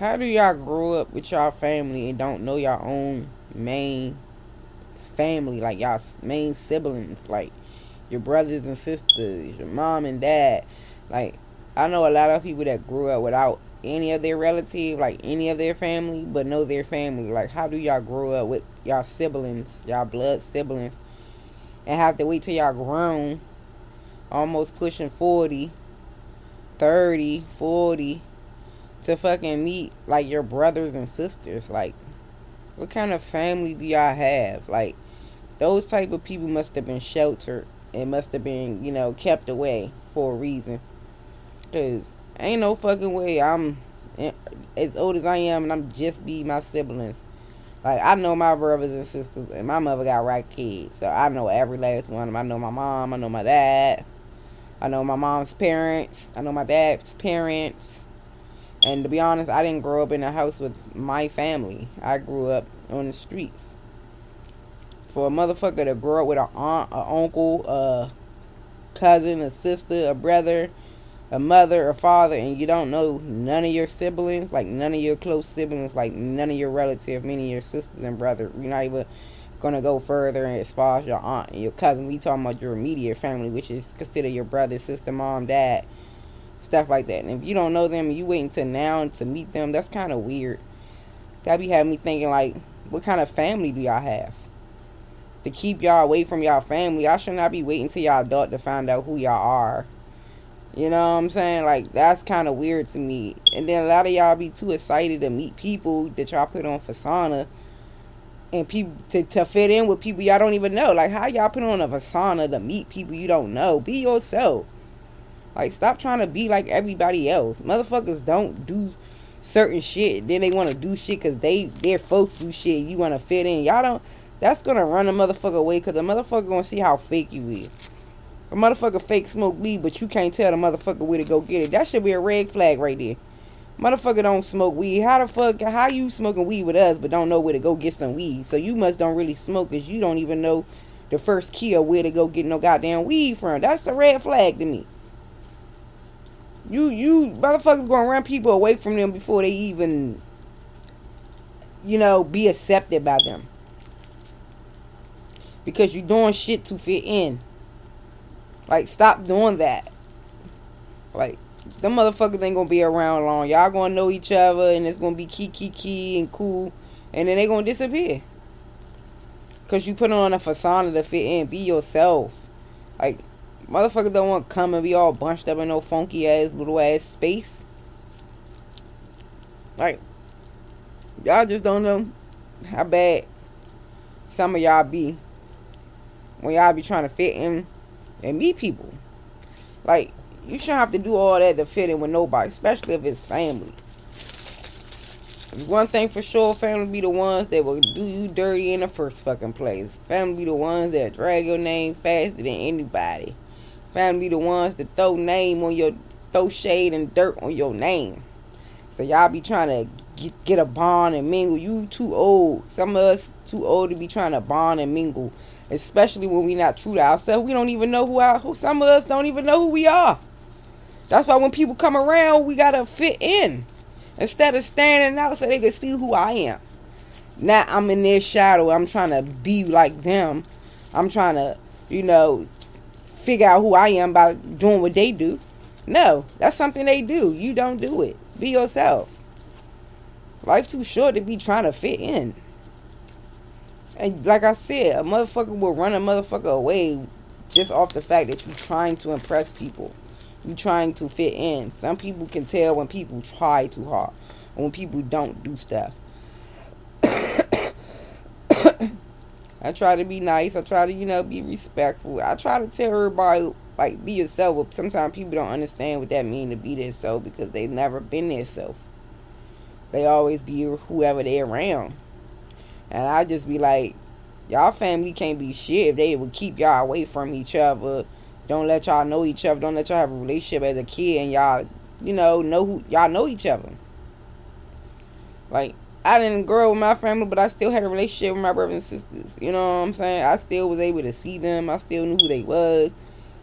how do y'all grow up with y'all family and don't know y'all own main family, like y'all main siblings, like your brothers and sisters, your mom and dad? Like, I know a lot of people that grew up without any of their relative, like any of their family, but know their family. Like, how do y'all grow up with y'all siblings, y'all blood siblings, and have to wait till y'all grown, almost pushing 40, 30, 40, to fucking meet like your brothers and sisters. Like, what kind of family do y'all have? Like, those type of people must have been sheltered and must have been, you know, kept away for a reason. Cause ain't no fucking way I'm eh, as old as I am and I'm just be my siblings. Like I know my brothers and sisters, and my mother got right kids, so I know every last one of them. I know my mom, I know my dad, I know my mom's parents, I know my dad's parents. And to be honest, I didn't grow up in a house with my family. I grew up on the streets. For a motherfucker to grow up with an aunt, an uncle, a cousin, a sister, a brother, a mother, a father, and you don't know none of your siblings, like none of your close siblings, like none of your relatives, many of your sisters and brothers, you're not even gonna go further as far as your aunt and your cousin. We talking about your immediate family, which is consider your brother, sister, mom, dad, stuff like that. And if you don't know them, you wait until now to meet them. That's kind of weird. That be having me thinking like, what kind of family do y'all have? To keep y'all away from y'all family, I should not be waiting till y'all adult to find out who y'all are. You know what I'm saying? Like that's kind of weird to me. And then a lot of y'all be too excited to meet people that y'all put on persona and people to, to fit in with people y'all don't even know. Like how y'all put on a persona to meet people you don't know. Be yourself. Like, stop trying to be like everybody else. Motherfuckers don't do certain shit. Then they want to do shit because they, their folks do shit. You want to fit in. Y'all don't. That's to run a motherfucker away because the motherfucker to see how fake you is. A motherfucker fake smoke weed, but you can't tell the motherfucker where to go get it. That should be a red flag right there. Motherfucker don't smoke weed. How the fuck, how you smoking weed with us, but don't know where to go get some weed? So you must don't really smoke because you don't even know the first key of where to go get no goddamn weed from. That's the red flag to me. You you motherfuckers gonna run people away from them before they even you know be accepted by them. Because you're doing shit to fit in. Like stop doing that. Like them motherfuckers ain't gonna be around long. Y'all gonna know each other and it's gonna be key key key and cool and then they gonna disappear. Cause you put on a facade to fit in. Be yourself. Like Motherfuckers don't want to come and be all bunched up in no funky ass little ass space. Like, y'all just don't know how bad some of y'all be when y'all be trying to fit in and meet people. Like, you shouldn't have to do all that to fit in with nobody, especially if it's family. One thing for sure, family be the ones that will do you dirty in the first fucking place. Family be the ones that drag your name faster than anybody. Family the ones that throw name on your throw shade and dirt on your name. So y'all be trying to get, get a bond and mingle. You too old. Some of us too old to be trying to bond and mingle. Especially when we not true to ourselves. We don't even know who our who some of us don't even know who we are. That's why when people come around, we gotta fit in. Instead of standing out so they can see who I am. Now I'm in their shadow. I'm trying to be like them. I'm trying to, you know, figure out who I am by doing what they do. No, that's something they do. You don't do it. Be yourself. Life too short to be trying to fit in. And like I said, a motherfucker will run a motherfucker away just off the fact that you're trying to impress people. You're trying to fit in. Some people can tell when people try too hard or when people don't do stuff. I try to be nice. I try to, you know, be respectful. I try to tell everybody, like, be yourself. But sometimes people don't understand what that means to be their self because they've never been their self. They always be whoever they're around. And I just be like, y'all family can't be shit if they would keep y'all away from each other. Don't let y'all know each other. Don't let y'all have a relationship as a kid and y'all, you know, know who y'all know each other. Like, I didn't grow with my family, but I still had a relationship with my brothers and sisters. You know what I'm saying? I still was able to see them. I still knew who they was.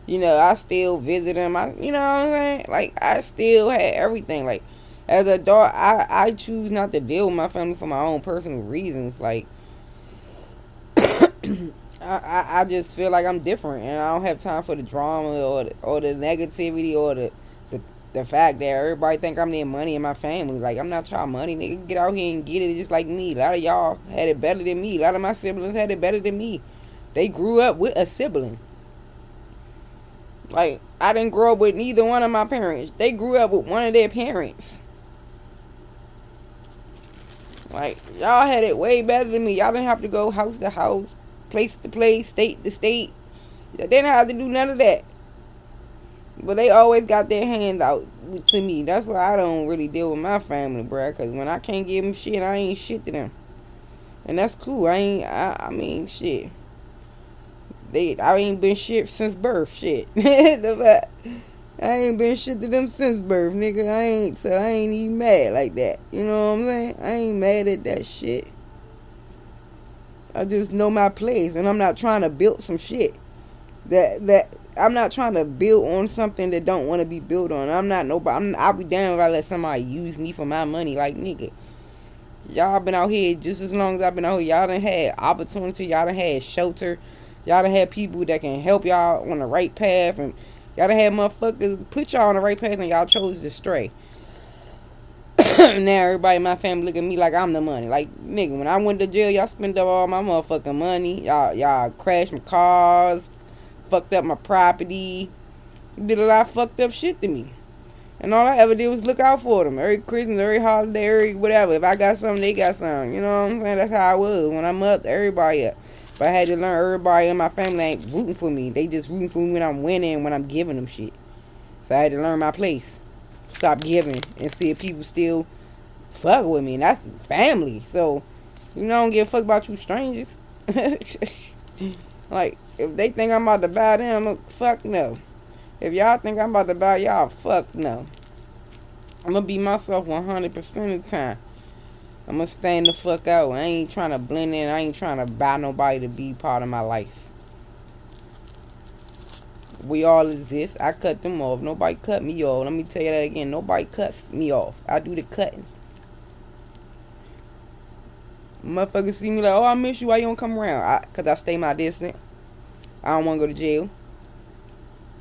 You know, I still visit them. I, you know what I'm saying? Like, I still had everything. Like, as a adult, I I choose not to deal with my family for my own personal reasons. Like, I, I I just feel like I'm different, and I don't have time for the drama or the, or the negativity or the the fact that everybody think I'm their money in my family. Like I'm not y'all money, nigga. Get out here and get it just like me. A lot of y'all had it better than me. A lot of my siblings had it better than me. They grew up with a sibling. Like I didn't grow up with neither one of my parents. They grew up with one of their parents. Like y'all had it way better than me. Y'all didn't have to go house to house, place to place, state to state. They didn't have to do none of that. But they always got their hand out to me. That's why I don't really deal with my family, bruh. Cause when I can't give them shit, I ain't shit to them. And that's cool. I ain't. I, I mean, shit. They, I ain't been shit since birth. Shit. I ain't been shit to them since birth, nigga. I ain't so I ain't even mad like that. You know what I'm saying? I ain't mad at that shit. I just know my place, and I'm not trying to build some shit that that I'm not trying to build on something that don't want to be built on. I'm not nobody. I'm, I'll be damn if I let somebody use me for my money. Like nigga, y'all been out here just as long as I've been out here. Y'all done had opportunity. Y'all done had shelter. Y'all done had people that can help y'all on the right path, and y'all done had motherfuckers put y'all on the right path, and y'all chose to stray. now everybody in my family look at me like I'm the money. Like nigga, when I went to jail, y'all spent up all my motherfucking money. Y'all y'all crashed my cars, fucked up my property, did a lot of fucked up shit to me. And all I ever did was look out for them. Every Christmas, every holiday, every whatever. If I got something, they got something. You know what I'm saying? That's how I was. When I'm up, everybody up. But I had to learn everybody in my family ain't rooting for me. They just rooting for me when I'm winning, when I'm giving them shit. So I had to learn my place. Stop giving and see if people still fuck with me. And that's family. So, you know, I don't give a fuck about you strangers. like, if they think I'm about to buy them, fuck no. If y'all think I'm about to buy y'all, fuck no. I'm gonna be myself 100% of the time. I'm gonna stand the fuck out. I ain't trying to blend in. I ain't trying to buy nobody to be part of my life. We all exist. I cut them off. Nobody cut me off. Let me tell you that again. Nobody cuts me off. I do the cutting. Motherfuckers see me like, oh, I miss you. Why you don't come around? I, Cause I stay my distance. I don't want to go to jail.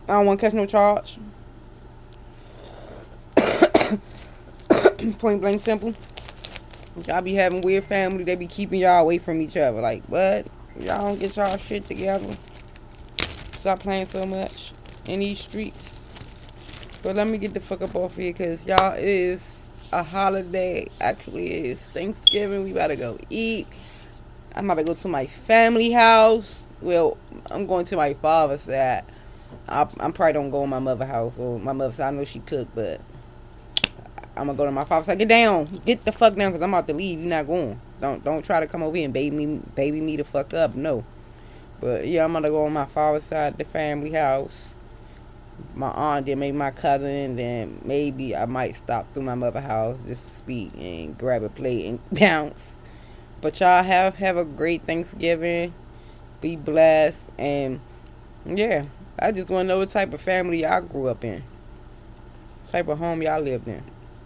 I don't want to catch no charge. Point blank simple. Y'all be having weird family. They be keeping y'all away from each other. Like, what? Y'all don't get y'all shit together. Stop playing so much in these streets. But let me get the fuck up off here because y'all is a holiday. Actually, is Thanksgiving. We about to go eat. I'm about to go to my family house. Well, I'm going to my father's side. I, am probably don't go in my mother's house or my mother's side. I know she cook, but I'm gonna go to my father's Say, get down, get the fuck down, cause I'm about to leave. You're not going. Don't don't try to come over here and baby me, baby me the fuck up. No. But yeah, I'm gonna go on my father's side, the family house. My aunt, then maybe my cousin, then maybe I might stop through my mother house just speak and grab a plate and bounce. But y'all have have a great Thanksgiving. Be blessed and yeah, I just want to know what type of family y'all grew up in, type of home y'all lived in.